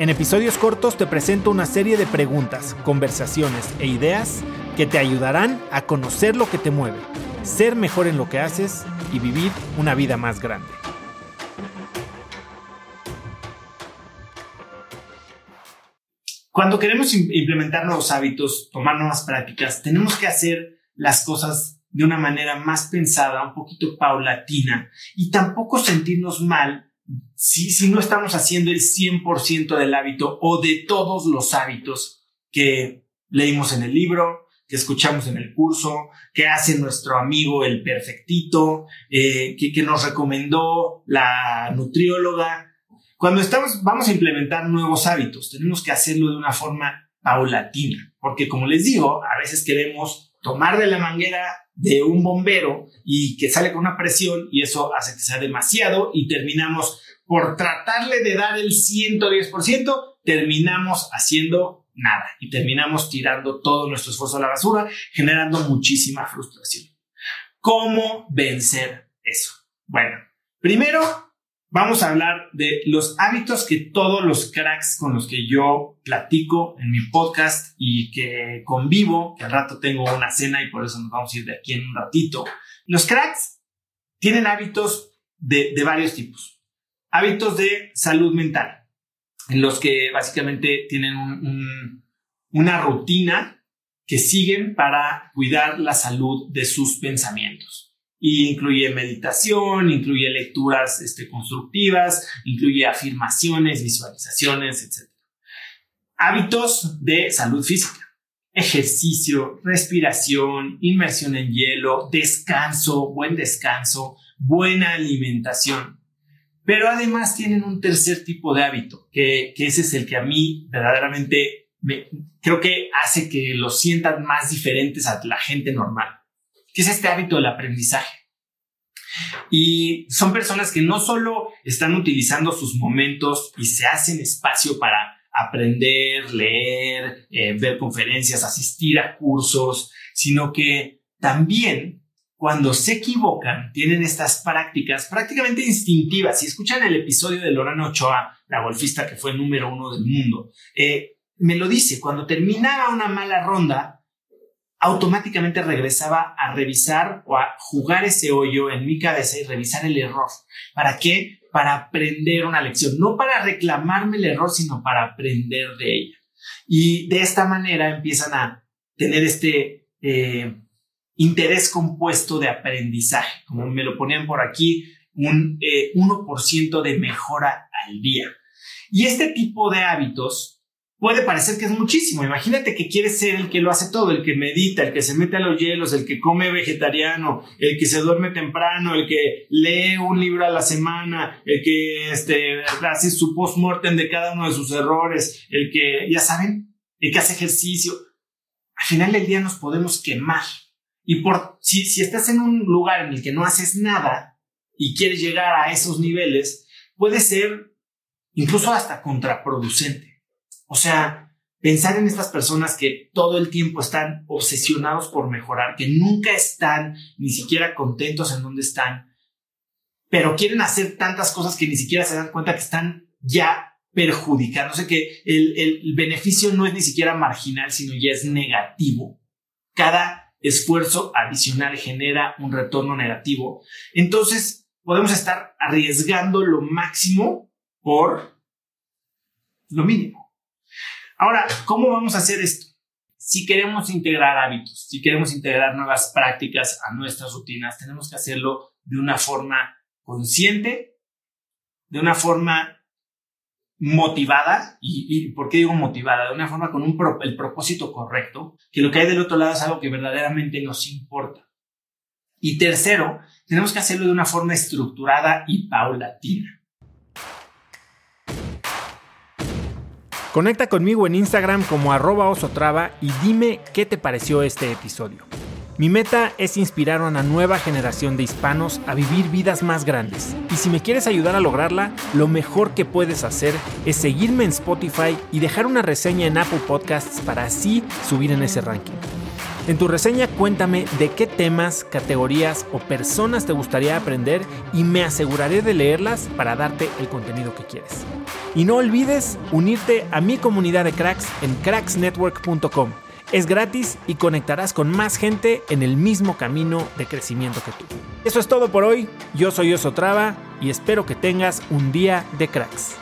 En episodios cortos te presento una serie de preguntas, conversaciones e ideas que te ayudarán a conocer lo que te mueve, ser mejor en lo que haces y vivir una vida más grande. Cuando queremos implementar nuevos hábitos, tomar nuevas prácticas, tenemos que hacer las cosas de una manera más pensada, un poquito paulatina y tampoco sentirnos mal si, si no estamos haciendo el 100% del hábito o de todos los hábitos que leímos en el libro, que escuchamos en el curso, que hace nuestro amigo el perfectito, eh, que, que nos recomendó la nutrióloga. Cuando estamos, vamos a implementar nuevos hábitos, tenemos que hacerlo de una forma paulatina, porque como les digo, a veces queremos tomar de la manguera de un bombero y que sale con una presión y eso hace que sea demasiado y terminamos por tratarle de dar el 110%, terminamos haciendo nada y terminamos tirando todo nuestro esfuerzo a la basura, generando muchísima frustración. ¿Cómo vencer eso? Bueno, primero vamos a hablar de los hábitos que todos los cracks con los que yo platico en mi podcast y que convivo, que al rato tengo una cena y por eso nos vamos a ir de aquí en un ratito. Los cracks tienen hábitos de, de varios tipos hábitos de salud mental, en los que básicamente tienen una rutina que siguen para cuidar la salud de sus pensamientos. Y incluye meditación, incluye lecturas este, constructivas, incluye afirmaciones, visualizaciones, etc. Hábitos de salud física. Ejercicio, respiración, inmersión en hielo, descanso, buen descanso, buena alimentación. Pero además tienen un tercer tipo de hábito, que, ese es el que a mí verdaderamente me, creo que hace que los sientan más diferentes a la gente normal, que es este hábito del aprendizaje. Y son personas que no solo están utilizando sus momentos y se hacen espacio para aprender, leer, eh, ver conferencias, asistir a cursos, sino que también cuando se equivocan, tienen estas prácticas prácticamente instintivas. Si escuchan el episodio de Lorana Ochoa, la golfista que fue número uno del mundo, eh, me lo dice, cuando terminaba una mala ronda, automáticamente regresaba a revisar o a jugar ese hoyo en mi cabeza y revisar el error. ¿Para qué? Para aprender una lección, no para reclamarme el error, sino para aprender de ella. Y de esta manera empiezan a tener este... Eh, interés compuesto de aprendizaje, como me lo ponían por aquí, un 1% eh, de mejora al día. Y este tipo de hábitos puede parecer que es muchísimo. Imagínate que quieres ser el que lo hace todo, el que medita, el que se mete a los hielos, el que come vegetariano, el que se duerme temprano, el que lee un libro a la semana, el que este, hace su post-mortem de cada uno de sus errores, el que, ya saben, el que hace ejercicio. Al final del día nos podemos quemar y por, si, estás en un lugar en el que no haces nada y quieres llegar a esos niveles, puede ser incluso hasta contraproducente. O sea, pensar en estas personas que todo el tiempo están obsesionados por mejorar, que nunca están ni siquiera contentos en donde están, pero quieren hacer tantas cosas que ni siquiera se dan cuenta que están ya perjudicándose, que el, el beneficio no es ni siquiera marginal, sino ya es negativo. Cada esfuerzo adicional genera un retorno negativo. Entonces, podemos estar arriesgando lo máximo por lo mínimo. Ahora, ¿cómo vamos a hacer esto? Si queremos integrar hábitos, si queremos integrar nuevas prácticas a nuestras rutinas, tenemos que hacerlo de una forma consciente, de una forma motivada, y, ¿por qué digo motivada? De una forma con un el propósito correcto, que lo que hay del otro lado es algo que verdaderamente nos importa. Y tercero, tenemos que hacerlo de una forma estructurada y paulatina. Conecta conmigo en Instagram como arroba osotrava y dime qué te pareció este episodio. Mi meta es inspirar a una nueva generación de hispanos a vivir vidas más grandes. Y si me quieres ayudar a lograrla, lo mejor que puedes hacer es seguirme en Spotify y dejar una reseña en Apple Podcasts para así subir en ese ranking. En tu reseña cuéntame de qué temas, categorías o personas te gustaría aprender y me aseguraré de leerlas para darte el contenido que quieres. Y no olvides unirte a mi comunidad de cracks en cracksnetwork.com es gratis y conectarás con más gente en el mismo camino de crecimiento que tú. Eso es todo por hoy. Yo soy Oso Traba y espero que tengas un día de cracks.